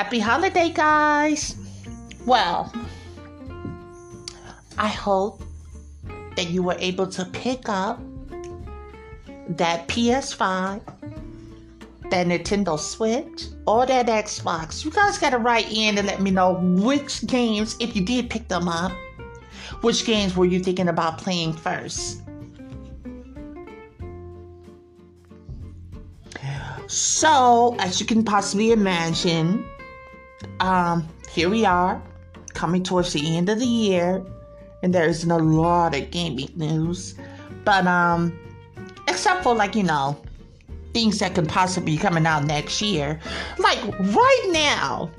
Happy holiday, guys! Well, I hope that you were able to pick up that PS5, that Nintendo Switch, or that Xbox. You guys gotta write in and let me know which games, if you did pick them up, which games were you thinking about playing first? So, as you can possibly imagine, um, here we are coming towards the end of the year, and there's not a lot of gaming news. But um, except for like you know, things that could possibly be coming out next year, like right now,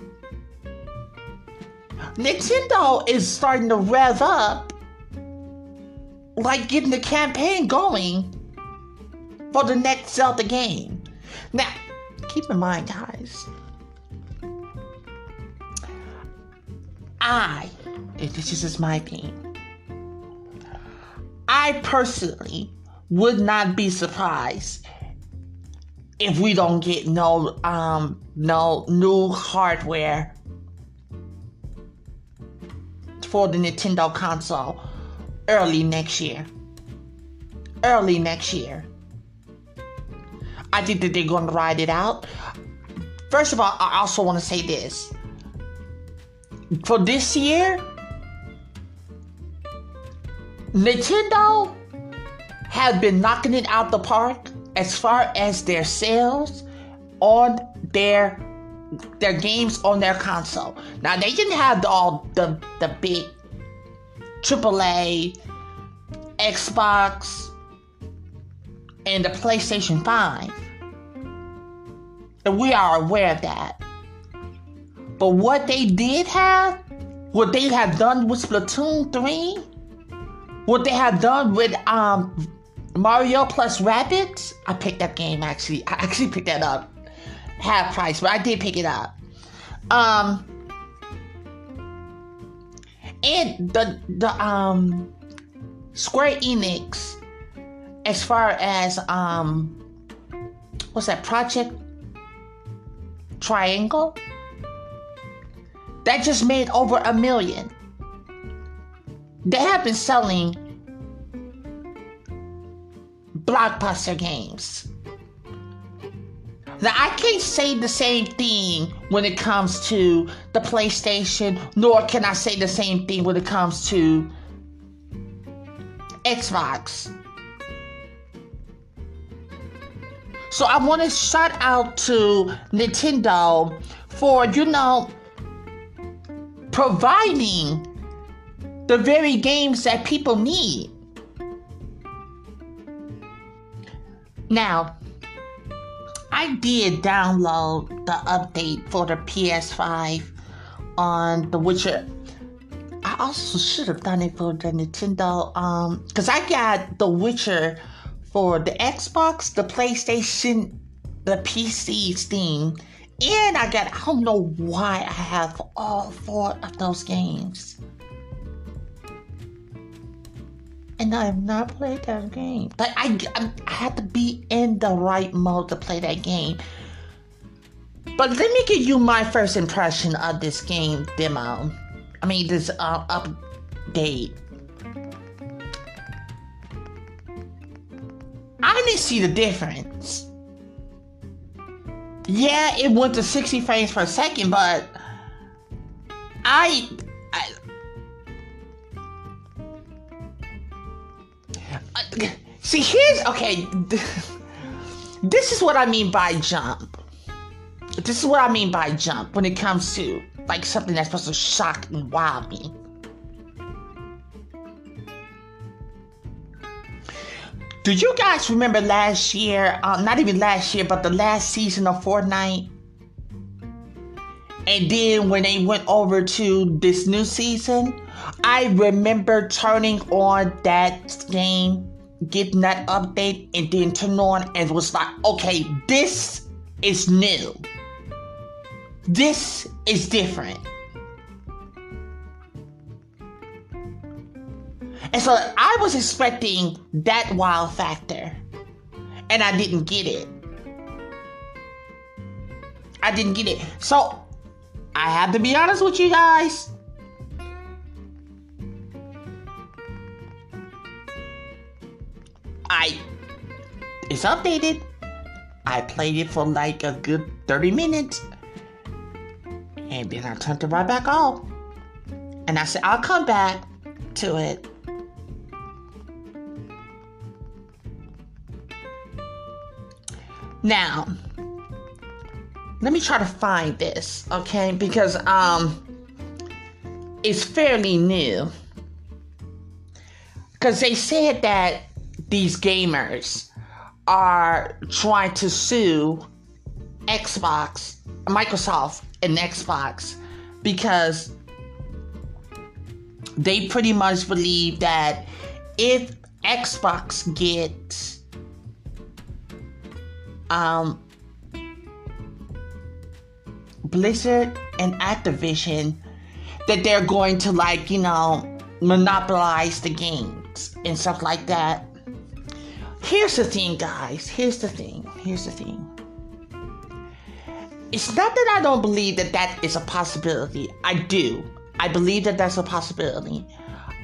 Nintendo is starting to rev up, like getting the campaign going for the next Zelda game. Now, keep in mind, guys, I, this is my opinion, I personally would not be surprised if we don't get no um no new hardware for the Nintendo console early next year. Early next year. I think that they're going to ride it out. First of all, I also want to say this. For this year, Nintendo has been knocking it out the park as far as their sales on their their games on their console. Now they didn't have all the the big AAA, Xbox, and the PlayStation 5. And we are aware of that. But what they did have, what they have done with Splatoon 3, what they have done with um Mario plus Rabbids, I picked that game actually. I actually picked that up. Half price, but I did pick it up. Um and the the um Square Enix as far as um what's that project triangle that just made over a million. They have been selling blockbuster games. Now i can't say the same thing when it comes to the playstation nor can i say the same thing when it comes to xbox. So I want to shout out to Nintendo for, you know, providing the very games that people need. Now, I did download the update for the PS5 on The Witcher. I also should have done it for the Nintendo, um, because I got The Witcher for the Xbox, the PlayStation, the PC, Steam, and I got I don't know why I have all four of those games. And I have not played that game. But I, I, had to be in the right mode to play that game. But let me give you my first impression of this game demo. I mean, this uh, update. I didn't see the difference. Yeah, it went to 60 frames per second, but I, I, I see. Here's okay. This is what I mean by jump. This is what I mean by jump when it comes to like something that's supposed to shock and wow me. Do you guys remember last year? Uh, not even last year, but the last season of Fortnite. And then when they went over to this new season, I remember turning on that game, getting that update, and then turn on and was like, okay, this is new. This is different. And so I was expecting that wow factor, and I didn't get it. I didn't get it. So I have to be honest with you guys. I it's updated. I played it for like a good 30 minutes. And then I turned it right back off. And I said, I'll come back to it. Now, let me try to find this, okay? Because um it's fairly new. Cuz they said that these gamers are trying to sue Xbox, Microsoft and Xbox because they pretty much believe that if Xbox gets um, Blizzard and Activision that they're going to like, you know, monopolize the games and stuff like that. Here's the thing, guys. Here's the thing. Here's the thing. It's not that I don't believe that that is a possibility. I do. I believe that that's a possibility.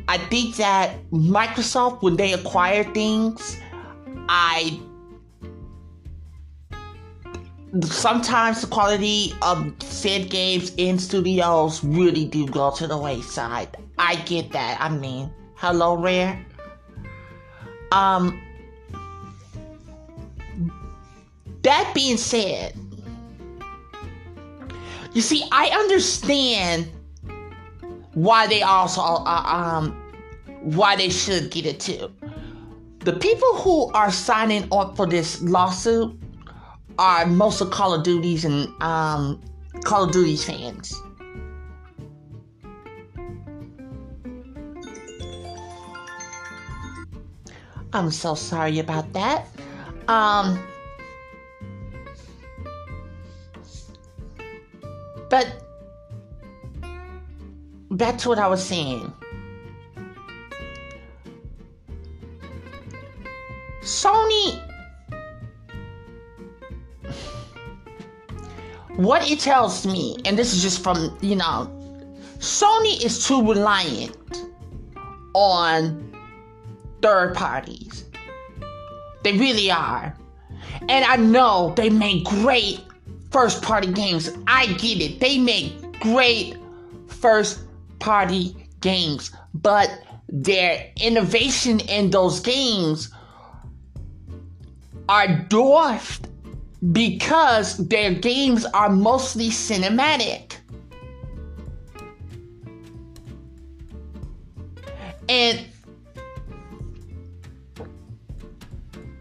I think that Microsoft, when they acquire things, I sometimes the quality of said games in studios really do go to the wayside. I get that. I mean, hello, Rare. Um, that being said, you see, I understand why they also uh, um why they should get it too. The people who are signing up for this lawsuit are most of Call of Duties and um, Call of Duties fans. I'm so sorry about that. Um, but back to what I was saying. Sony what it tells me, and this is just from, you know, Sony is too reliant on third parties. They really are. And I know they make great first party games. I get it. They make great first party games. But their innovation in those games are dwarfed because their games are mostly cinematic. And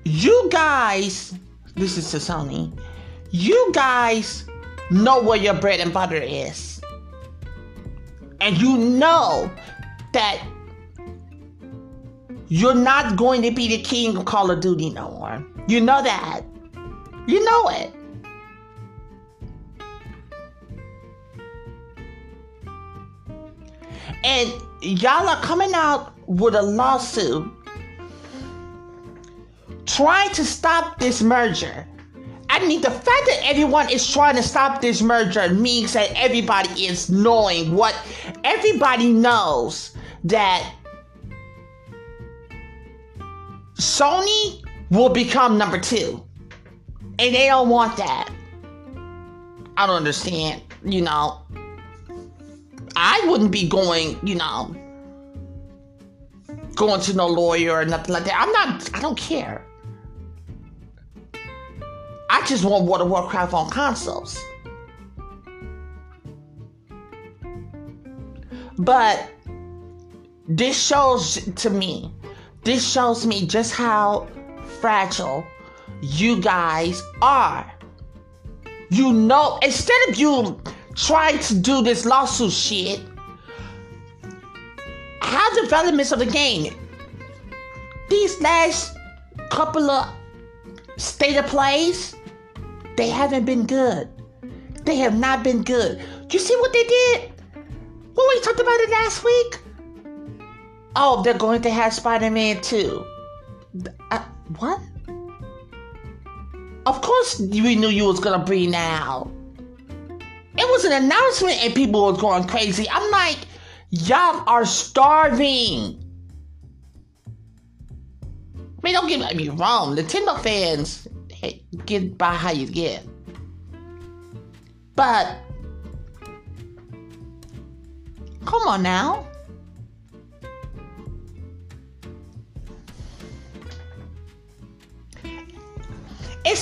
you guys, this is to Sony, you guys know where your bread and butter is. And you know that you're not going to be the king of Call of Duty no more. You know that. You know it. And y'all are coming out with a lawsuit trying to stop this merger. I mean, the fact that everyone is trying to stop this merger means that everybody is knowing what everybody knows that Sony will become number two. And they don't want that. I don't understand, you know. I wouldn't be going, you know, going to no lawyer or nothing like that. I'm not, I don't care. I just want World of Warcraft on consoles. But this shows to me, this shows me just how fragile you guys are. You know, instead of you trying to do this lawsuit shit. How developments of the game? These last couple of state of plays, they haven't been good. They have not been good. You see what they did? When we talked about it last week? Oh, they're going to have Spider Man 2. Uh, what? Of course, we knew you was gonna bring out. It was an announcement and people was going crazy. I'm like, y'all are starving. I mean, don't get me wrong. Nintendo fans hey, get by how you get. But, come on now.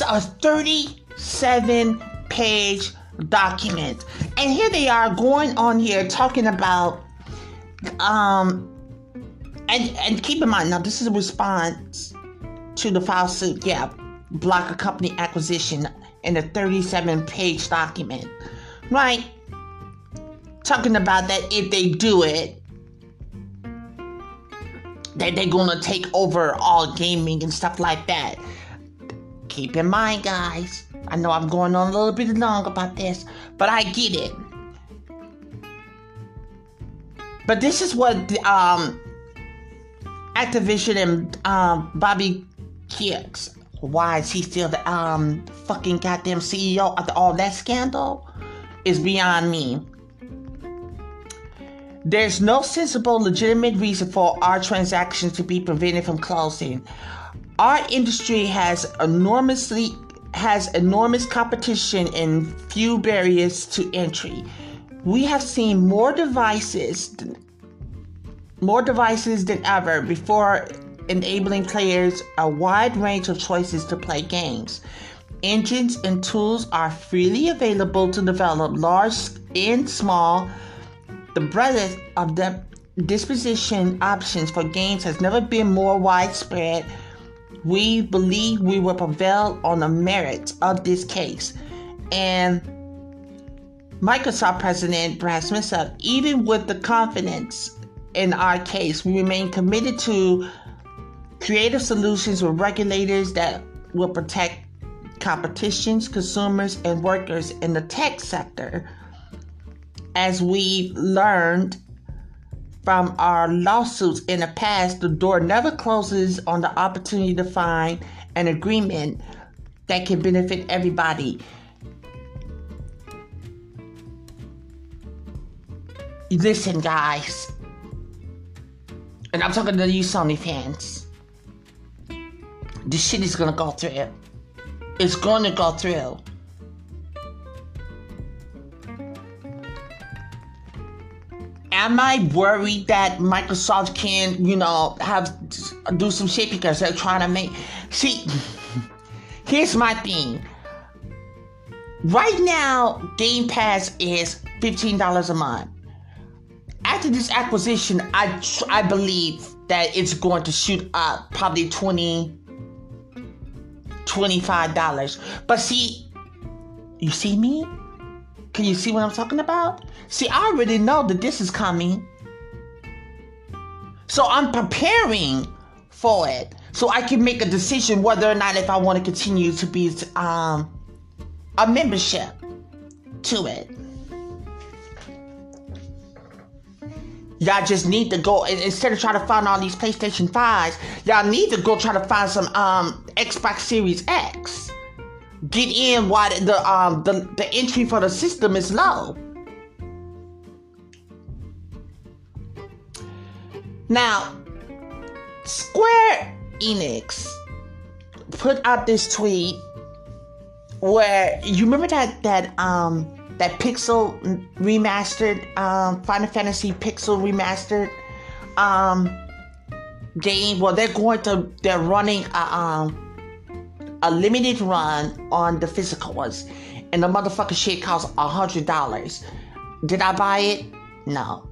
A 37 page document. And here they are going on here talking about um and and keep in mind now this is a response to the file suit, yeah, block a company acquisition in a 37 page document. Right? Talking about that if they do it, that they're gonna take over all gaming and stuff like that. Keep in mind, guys. I know I'm going on a little bit long about this, but I get it. But this is what the, um, Activision and um, Bobby Kotick. Why is he still the um fucking goddamn CEO after all that scandal? Is beyond me. There's no sensible, legitimate reason for our transactions to be prevented from closing. Our industry has enormously has enormous competition and few barriers to entry. We have seen more devices more devices than ever before enabling players a wide range of choices to play games. Engines and tools are freely available to develop large and small. The breadth of the disposition options for games has never been more widespread we believe we will prevail on the merits of this case. And Microsoft President Brad Smith said, even with the confidence in our case, we remain committed to creative solutions with regulators that will protect competitions, consumers, and workers in the tech sector. As we learned from our lawsuits in the past, the door never closes on the opportunity to find an agreement that can benefit everybody. Listen, guys, and I'm talking to you Sony fans. This shit is gonna go through. It's gonna go through. Am I worried that Microsoft can, you know, have do some shit because they're trying to make? See, here's my thing. Right now, Game Pass is fifteen dollars a month. After this acquisition, I I believe that it's going to shoot up probably 20 $25. But see, you see me? Can you see what I'm talking about? See, I already know that this is coming. So I'm preparing for it so I can make a decision whether or not if I want to continue to be um, a membership to it. Y'all just need to go instead of trying to find all these PlayStation 5s, y'all need to go try to find some um, Xbox Series X get in while the um the, the entry for the system is low. Now, Square Enix put out this tweet where you remember that that um that Pixel remastered um Final Fantasy Pixel remastered um game. Well, they're going to they're running a um a limited run on the physical ones, and the motherfucking shit costs a hundred dollars. Did I buy it? No.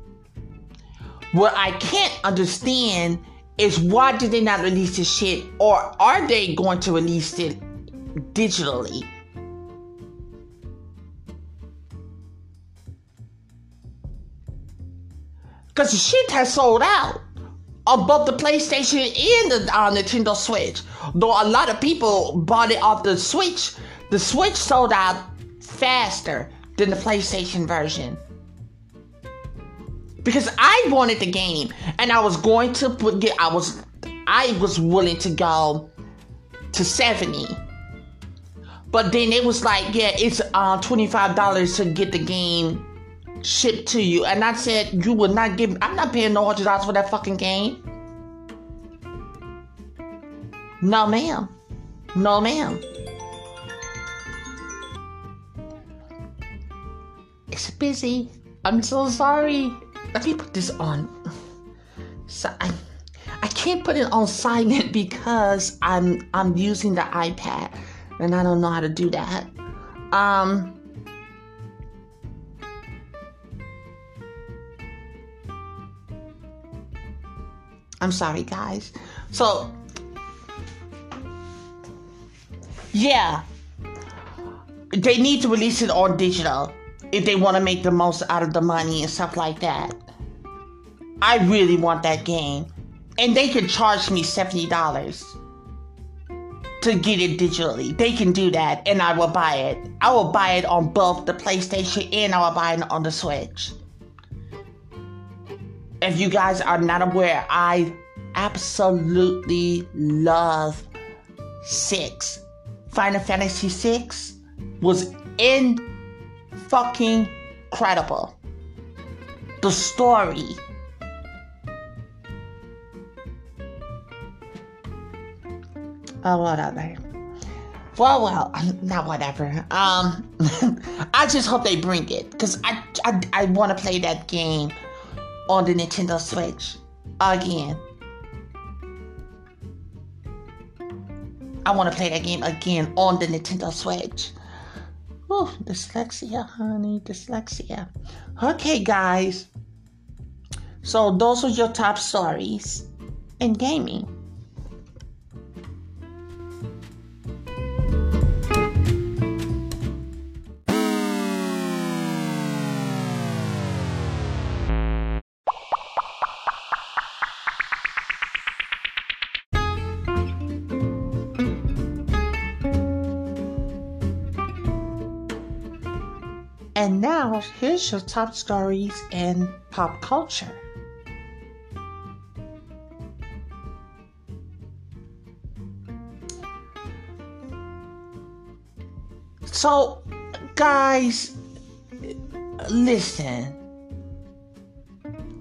What I can't understand is why did they not release this shit, or are they going to release it digitally? Because the shit has sold out on both the PlayStation and the uh, Nintendo Switch. Though a lot of people bought it off the Switch, the Switch sold out faster than the PlayStation version. Because I wanted the game and I was going to put I was I was willing to go to 70. But then it was like, yeah, it's uh, $25 to get the game shipped to you. And I said, you will not give I'm not paying no hundred dollars for that fucking game. No ma'am. No ma'am. It's busy. I'm so sorry. Let me put this on. So I I can't put it on silent because I'm I'm using the iPad and I don't know how to do that. Um I'm sorry, guys. So, yeah, they need to release it on digital if they want to make the most out of the money and stuff like that. I really want that game. And they can charge me $70 to get it digitally. They can do that, and I will buy it. I will buy it on both the PlayStation and I will buy it on the Switch if you guys are not aware, I absolutely love six. Final Fantasy six was in fucking credible. The story. Oh, whatever. Well, well, not whatever. Um, I just hope they bring it because I, I, I want to play that game on the Nintendo Switch again. I want to play that game again on the Nintendo Switch. Oh, dyslexia, honey, dyslexia. Okay, guys. So those are your top stories in gaming. And now, here's your top stories in pop culture. So, guys, listen.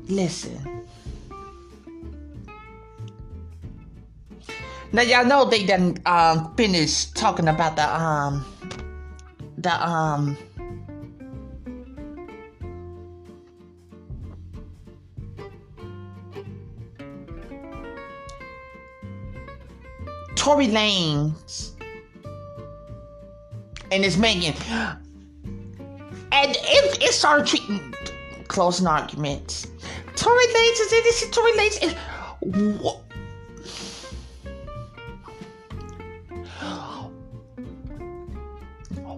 Listen. Now y'all know they done um, finished talking about the um the um Tory Lanez and it's Megan. And it, it started treating closing arguments. Tory Lanez is this. Tory Lanez is. What?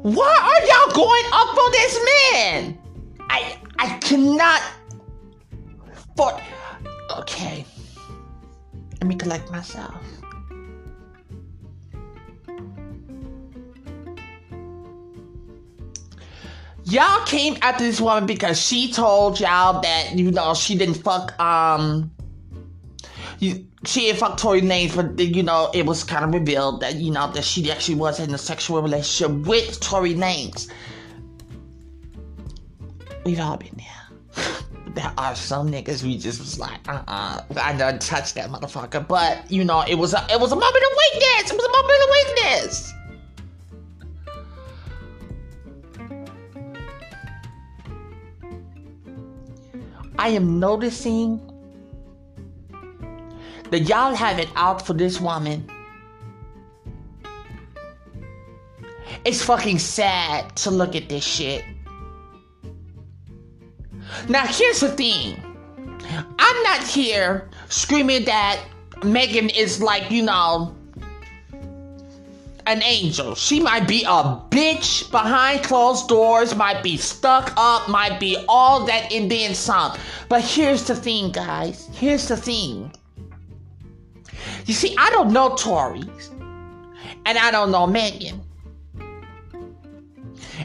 Why are y'all going up on this man? I I cannot. For okay, let me collect myself. Y'all came after this woman because she told y'all that you know she didn't fuck um you, she didn't fuck Tory Lanez, but you know it was kind of revealed that you know that she actually was in a sexual relationship with Tory Lanez. We've all been there. there are some niggas we just was like, uh uh I done touched that motherfucker. But you know, it was a it was a moment of weakness. It was a moment of weakness. I am noticing that y'all have it out for this woman. It's fucking sad to look at this shit. Now, here's the thing I'm not here screaming that Megan is like, you know, an angel. She might be a bitch behind closed doors, might be stuck up, might be all that and then some. But here's the thing, guys. Here's the thing. You see, I don't know Tory, and I don't know Megan.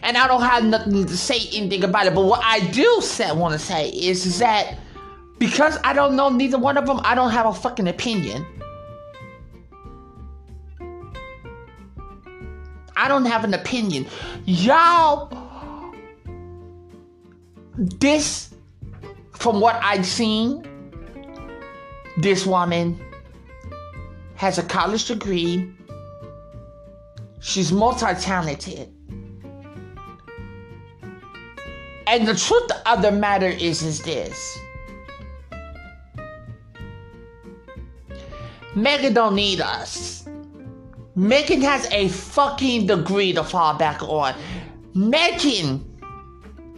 And I don't have nothing to say anything about it. But what I do want to say is that because I don't know neither one of them, I don't have a fucking opinion. I don't have an opinion. Y'all, this, from what I've seen, this woman has a college degree. She's multi talented. And the truth of the matter is, is this. Megan don't need us. Megan has a fucking degree to fall back on. Megan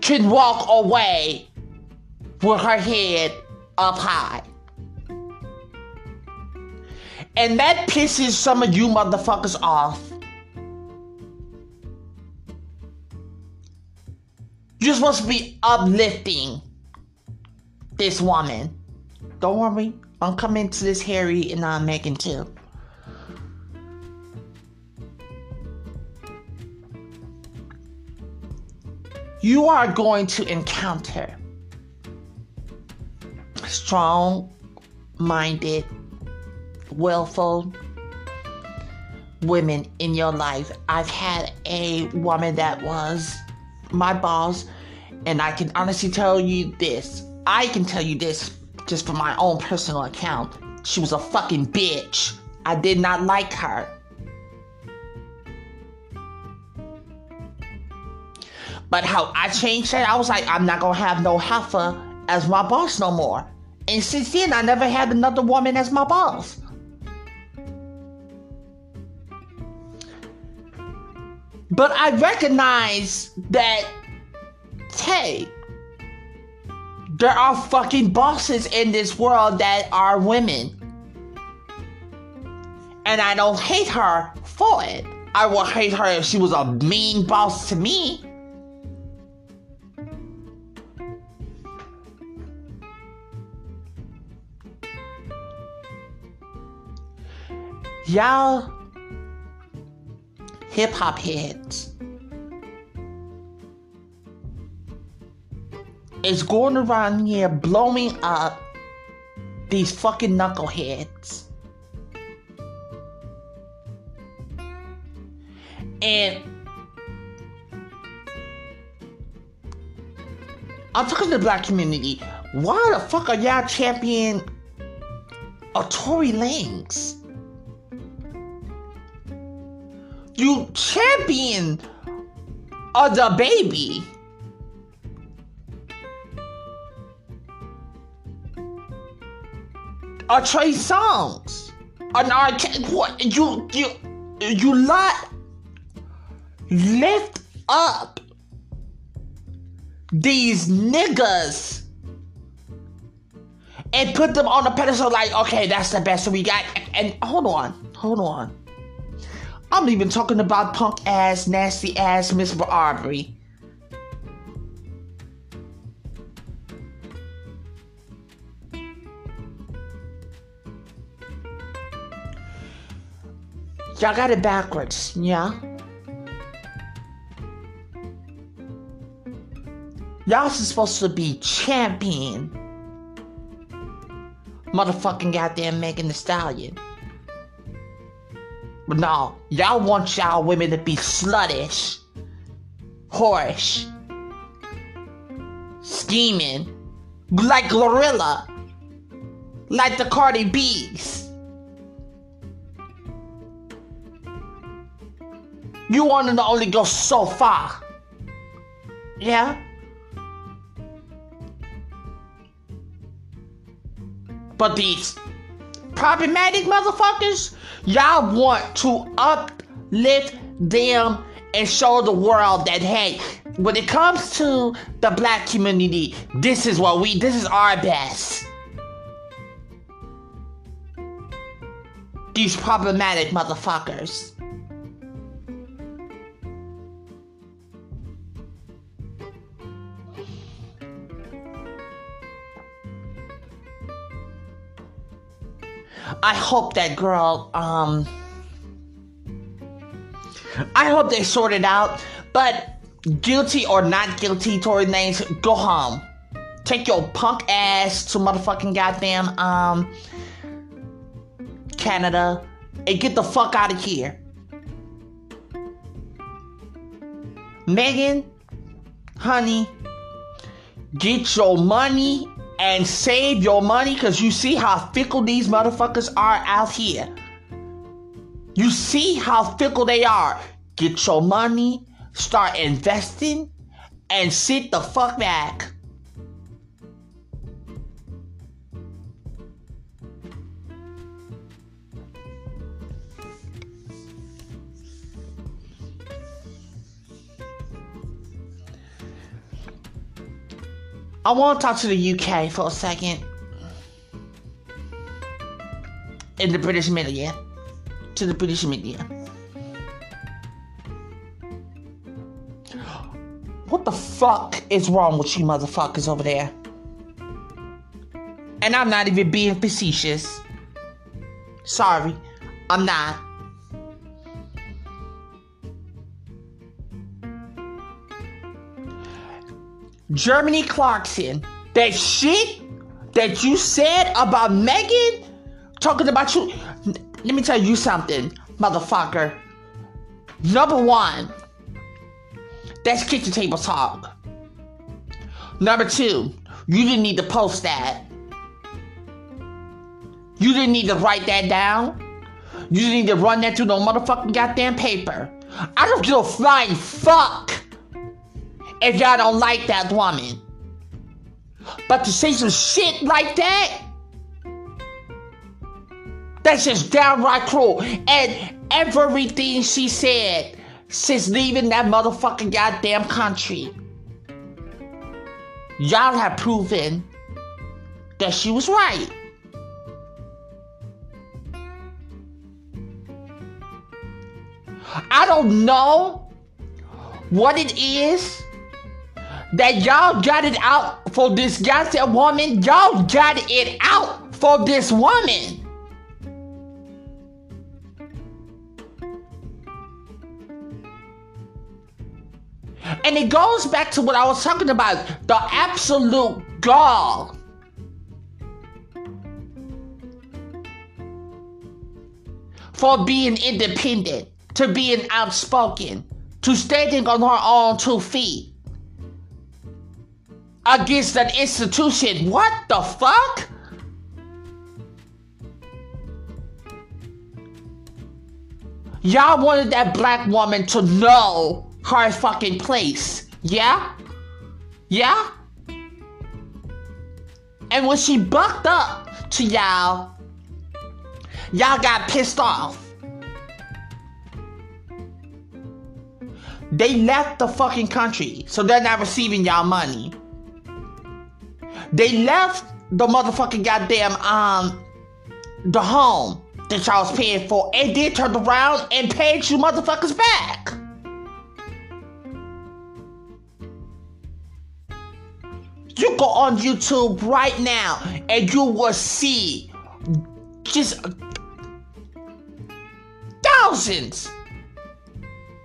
can walk away with her head up high. And that pisses some of you motherfuckers off. You're supposed to be uplifting this woman. Don't worry, I'm coming to this Harry and I'm Meghan too. You are going to encounter strong minded, willful women in your life. I've had a woman that was my boss, and I can honestly tell you this. I can tell you this just from my own personal account. She was a fucking bitch. I did not like her. But how I changed that, I was like, I'm not gonna have no heifer as my boss no more. And since then, I never had another woman as my boss. But I recognize that, hey, there are fucking bosses in this world that are women. And I don't hate her for it. I would hate her if she was a mean boss to me. Y'all hip hop heads is going around here blowing up these fucking knuckleheads. And I'm talking to the black community. Why the fuck are y'all champion a Tory Lanez? You champion of DaBaby. Or Trey Songz. An arcade what you you you lot lift up these niggas and put them on a pedestal like okay that's the best we got and hold on hold on I'm even talking about punk ass, nasty ass Miss Arbery. Y'all got it backwards, yeah? Y'all supposed to be champion. Motherfucking goddamn Megan Thee Stallion. But no, y'all want y'all women to be sluttish, whorish, scheming, like Glorilla, like the Cardi B's. You want to only go so far. Yeah? But these problematic motherfuckers, y'all want to uplift them and show the world that hey, when it comes to the black community, this is what we this is our best. These problematic motherfuckers. I hope that girl, um, I hope they sort it out. But guilty or not guilty, Tory Lanez, go home. Take your punk ass to motherfucking goddamn um Canada and get the fuck out of here. Megan, honey, get your money and save your money because you see how fickle these motherfuckers are out here. You see how fickle they are. Get your money, start investing, and sit the fuck back. I want to talk to the UK for a second. In the British media. To the British media. What the fuck is wrong with you motherfuckers over there? And I'm not even being facetious. Sorry, I'm not. Jeremy Clarkson, that shit that you said about Meghan, talking about you. Let me tell you something, motherfucker. Number one, that's kitchen table talk. Number two, you didn't need to post that. You didn't need to write that down. You didn't need to run that through no motherfucking goddamn paper. I don't give a flying fuck if y'all don't like that woman. But to say some shit like that, that's just downright cruel. And everything she said since leaving that motherfucking goddamn country, y'all have proven that she was right. I don't know what it is that y'all got it out for this goddamn woman. Y'all got it out for this woman. And it goes back to what I was talking about the absolute gall. For being independent, to being outspoken, to standing on her own two feet against an institution. What the fuck? Y'all wanted that black woman to know her fucking place. Yeah? Yeah? And when she bucked up to y'all, y'all got pissed off. They left the fucking country, so they're not receiving y'all money. They left the motherfucking goddamn um the home that y'all was paying for and then turned around and paid you motherfuckers back. You go on YouTube right now and you will see just thousands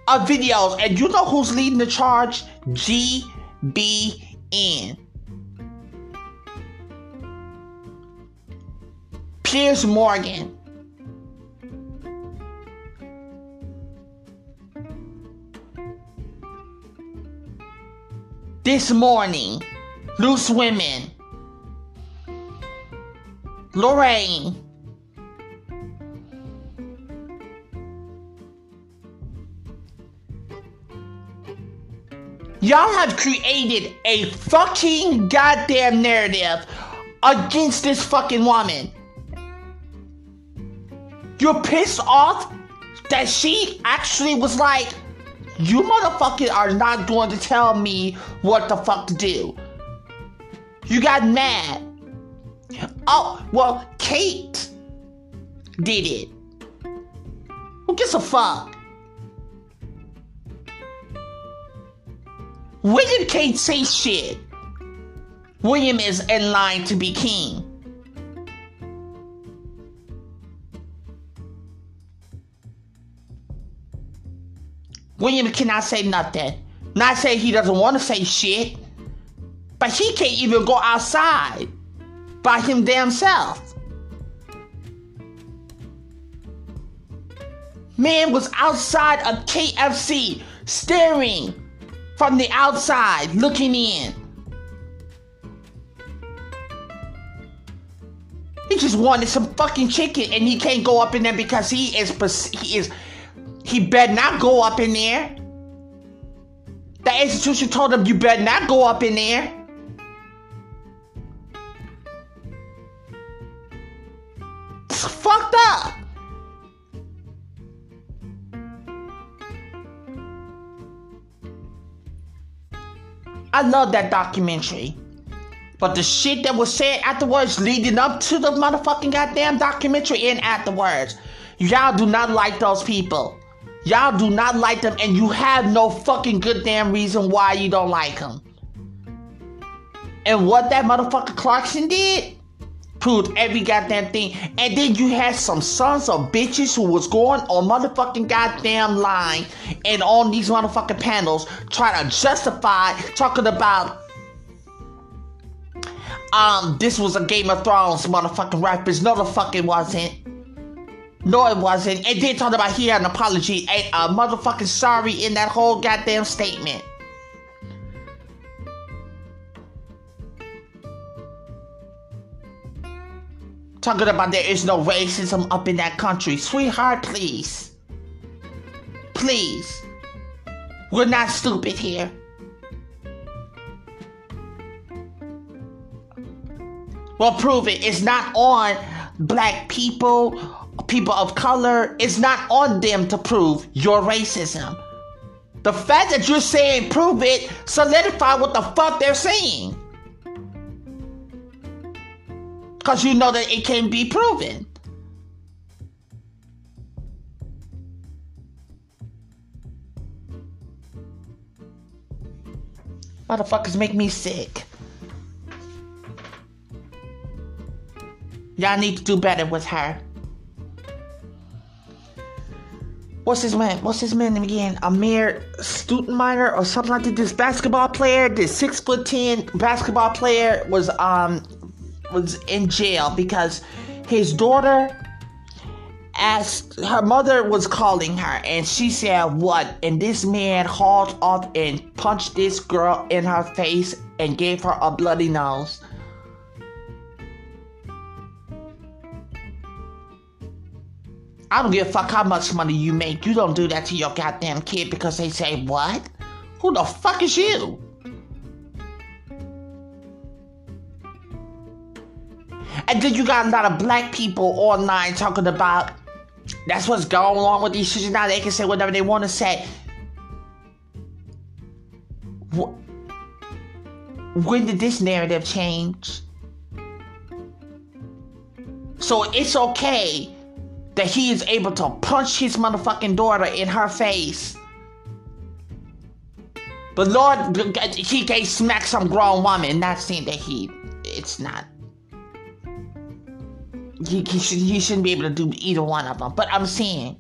of videos. And you know who's leading the charge? GBN. Piers Morgan. This morning, Loose Women. Lorraine. Y'all have created a fucking goddamn narrative against this fucking woman. You're pissed off that she actually was like, you motherfuckers are not going to tell me what the fuck to do. You got mad. Oh, well, Kate did it. Who gives a fuck? William Kate say shit? William is in line to be king. William cannot say nothing. Not say he doesn't want to say shit, but he can't even go outside by him damn self. Man was outside of KFC, staring from the outside, looking in. He just wanted some fucking chicken, and he can't go up in there because he is he is he better not go up in there. The institution told him you better not go up in there. It's fucked up. I love that documentary. But the shit that was said afterwards, leading up to the motherfucking goddamn documentary and afterwards, y'all do not like those people. Y'all do not like them, and you have no fucking good damn reason why you don't like them. And what that motherfucker Clarkson did proved every goddamn thing. And then you had some sons of bitches who was going on motherfucking goddamn line and on these motherfucking panels trying to justify talking about um this was a Game of Thrones motherfucking rappers. No the fuck it wasn't. No, it wasn't. And then talking about he had an apology, a, a motherfucking sorry in that whole goddamn statement. talking about there is no racism up in that country. Sweetheart, please. Please. We're not stupid here. Well, prove it. It's not on black people, people of color. It's not on them to prove your racism. The fact that you're saying prove it solidify what the fuck they're saying. Because you know that it can be proven. Motherfuckers make me sick. Y'all need to do better with her. What's his man? What's his man again? Amar'e Stoudemire or something like that. This basketball player, this six foot ten basketball player, was um was in jail because his daughter asked her mother was calling her and she said what and this man hauled off and punched this girl in her face and gave her a bloody nose I don't give a fuck how much money you make. You don't do that to your goddamn kid because they say, what? Who the fuck is you? And then you got a lot of black people online talking about that's what's going on with these shit. Now they can say whatever they want to say. When did this narrative change? So it's okay that he is able to punch his motherfucking daughter in her face. But Lord, he can smack some grown woman. Not saying that he, it's not he, he, should, he shouldn't be able to do either one of them. But I'm saying,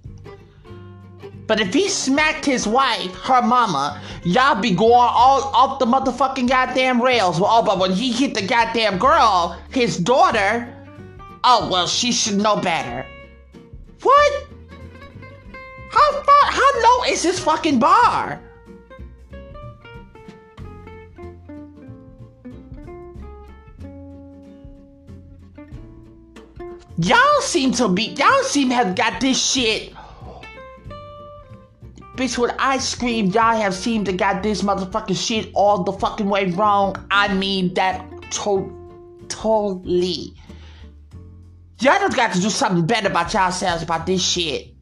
but if he smacked his wife, her mama, y'all be going all off the motherfucking goddamn rails. Well, oh, but when he hit the goddamn girl, his daughter, oh well, she should know better. What? How far? How low is this fucking bar? Y'all seem to be, y'all seem to have got this shit. Bitch, when I scream, y'all have seemed to got this motherfucking shit all the fucking way wrong. I mean that to- totally. Y'all just got to do something better about yourselves about this shit.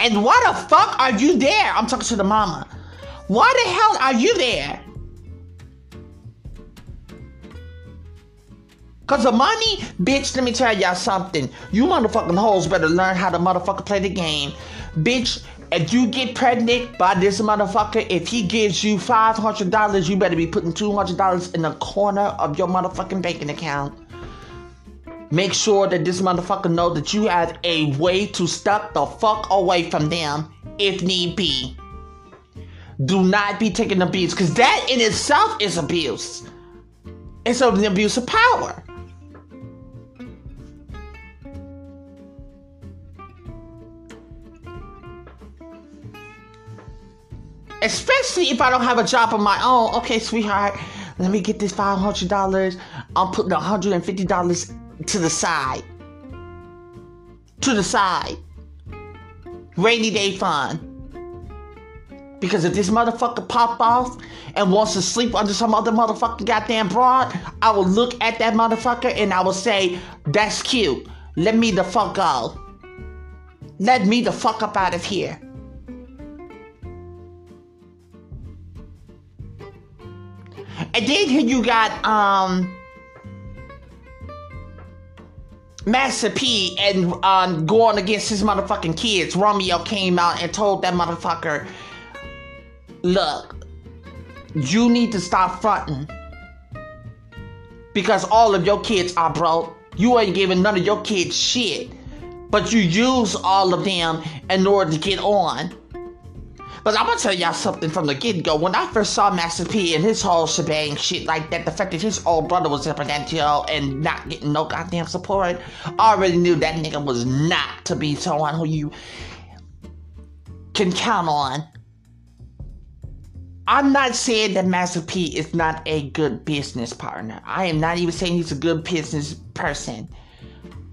And why the fuck are you there? I'm talking to the mama. Why the hell are you there? Cause of money? Bitch, let me tell y'all something. You motherfucking hoes better learn how to motherfucker play the game. Bitch, if you get pregnant by this motherfucker, if he gives you five hundred dollars, you better be putting two hundred dollars in the corner of your motherfucking banking account. Make sure that this motherfucker know that you have a way to step the fuck away from them if need be. Do not be taking abuse, because that in itself is abuse. It's an abuse of power. Especially if I don't have a job of my own. Okay, sweetheart, let me get this five hundred dollars. I'm putting hundred and fifty dollars to the side. To the side. Rainy day fund. Because if this motherfucker pop off and wants to sleep under some other motherfucking goddamn broad, I will look at that motherfucker and I will say, that's cute. Let me the fuck go. Let me the fuck up out of here. And then you got um Master P and um, going against his motherfucking kids. Romeo came out and told that motherfucker, look, you need to stop fronting. Because all of your kids are broke. You ain't giving none of your kids shit. But you use all of them in order to get on. But I'm gonna tell y'all something from the get go. When I first saw Master P and his whole shebang shit like that, the fact that his old brother was up in that jail and not getting no goddamn support, I already knew that nigga was not to be someone who you can count on. I'm not saying that Master P is not a good business partner. I am not even saying he's a good business person.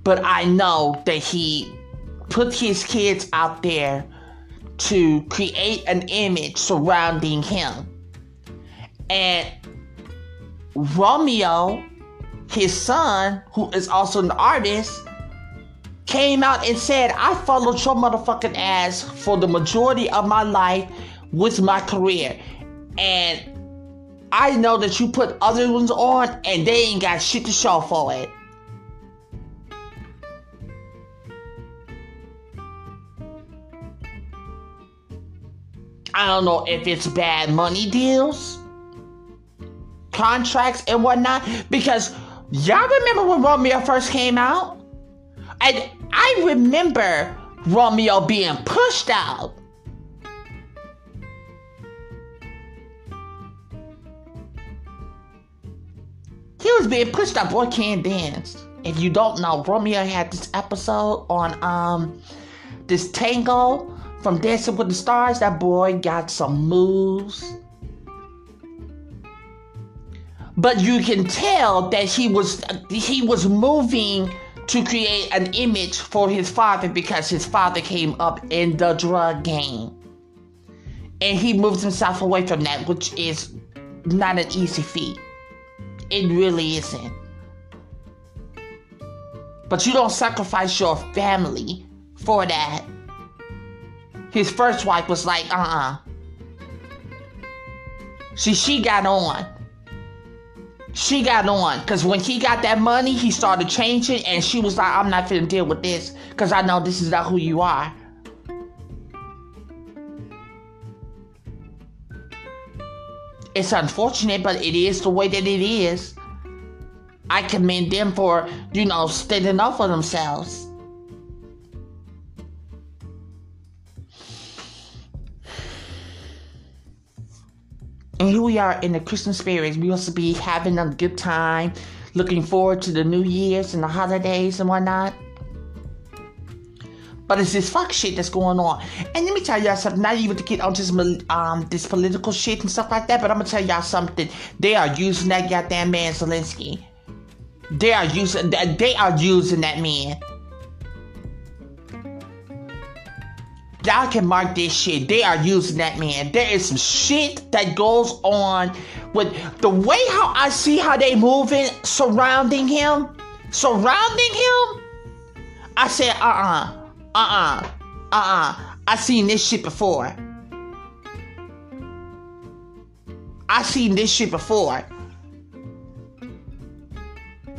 But I know that he put his kids out there to create an image surrounding him. And Romeo, his son, who is also an artist, came out and said, I followed your motherfucking ass for the majority of my life with my career. And I know that you put other ones on and they ain't got shit to show for it. I don't know if it's bad money deals, contracts, and whatnot. Because y'all remember when Romeo first came out? And I remember Romeo being pushed out. He was being pushed out. Boy can't dance. If you don't know, Romeo had this episode on um this tango from Dancing with the Stars, that boy got some moves. But you can tell that he was he was moving to create an image for his father because his father came up in the drug game. And he moves himself away from that, which is not an easy feat. It really isn't. But you don't sacrifice your family for that his first wife was like, uh uh See, she got on. She got on. Because when he got that money, he started changing. And she was like, I'm not finna deal with this. Because I know this is not who you are. It's unfortunate, but it is the way that it is. I commend them for, you know, standing up for themselves. And here we are in the Christmas spirit. We also be having a good time, looking forward to the New Year's and the holidays and whatnot. But it's this fuck shit that's going on. And let me tell y'all something. Not even to get on this um this political shit and stuff like that, but I'm gonna tell y'all something. They are using that goddamn man Zelensky. They are using that. they are using that man. Y'all can mark this shit. They are using that man. There is some shit that goes on with the way how I see how they moving surrounding him, surrounding him. I said, uh-uh, uh-uh, uh-uh. I seen this shit before. I seen this shit before.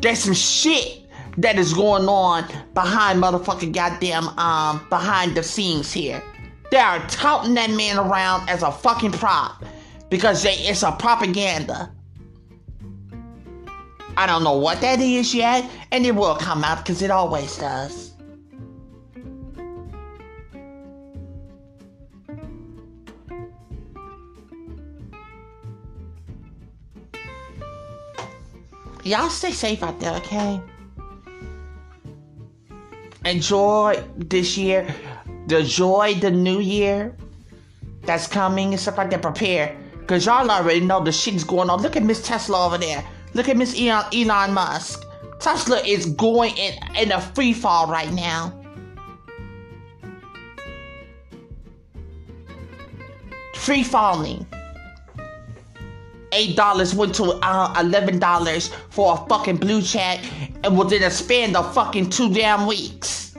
There's some shit that is going on behind motherfucking goddamn um behind the scenes here. They are touting that man around as a fucking prop because they, it's a propaganda. I don't know what that is yet, and it will come out because it always does. Y'all stay safe out there, okay? Enjoy this year. Enjoy the new year that's coming and stuff like that. Prepare. Because y'all already know the shit's going on. Look at Miss Tesla over there. Look at Miss Elon, Elon Musk. Tesla is going in, in a free fall right now. Free falling. Eight dollars went to uh, eleven dollars for a fucking blue check, and within a span of fucking two damn weeks.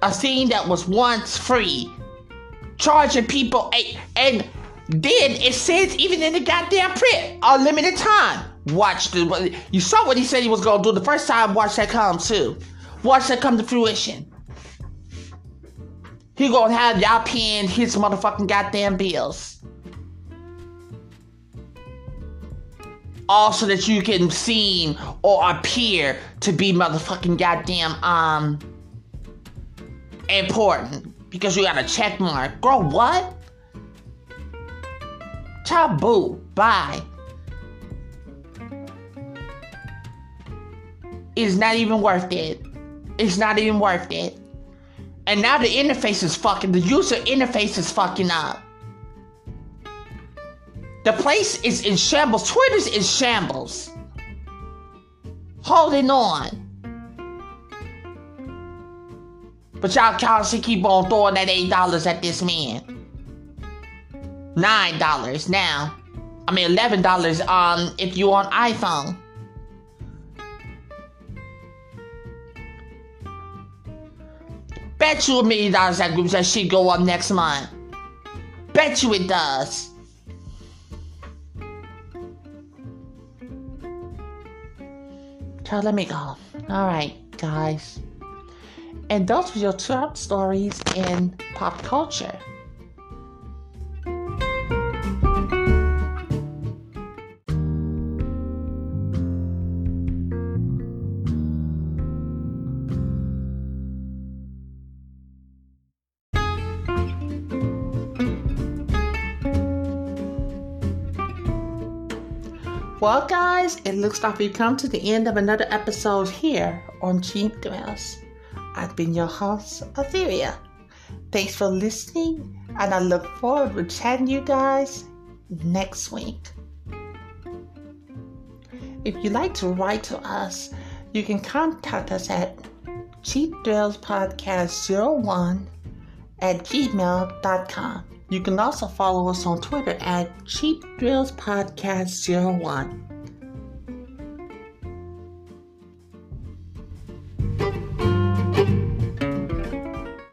A scene that was once free charging people a, and then it says even in the goddamn print, a limited time. Watch the you saw what he said he was gonna do the first time. Watch that come too. Watch that come to fruition. He gonna have y'all paying his motherfucking goddamn bills. Also that you can seem or appear to be motherfucking goddamn um important because you got a check mark. Girl, what? Taboo. Bye. It's not even worth it. It's not even worth it. And now the interface is fucking, the user interface is fucking up. The place is in shambles. Twitter's in shambles. Holding on. But y'all constantly keep on throwing that eight dollars at this man. Nine dollars now. I mean eleven dollars on if you on iPhone. Bet you a million dollars that group that she go up next month. Bet you it does. So let me go. Alright, guys. And those were your top stories in pop culture. Well, guys, it looks like we've come to the end of another episode here on Cheap Thrills. I've been your host, Etheria. Thanks for listening, and I look forward to chatting you guys next week. If you'd like to write to us, you can contact us at cheapthrillspodcast01 at gmail.com. You can also follow us on Twitter at cheapthrillspodcast01.